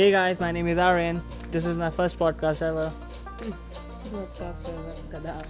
Hey guys, my name is Aryan. This is my first podcast ever. Podcast ever.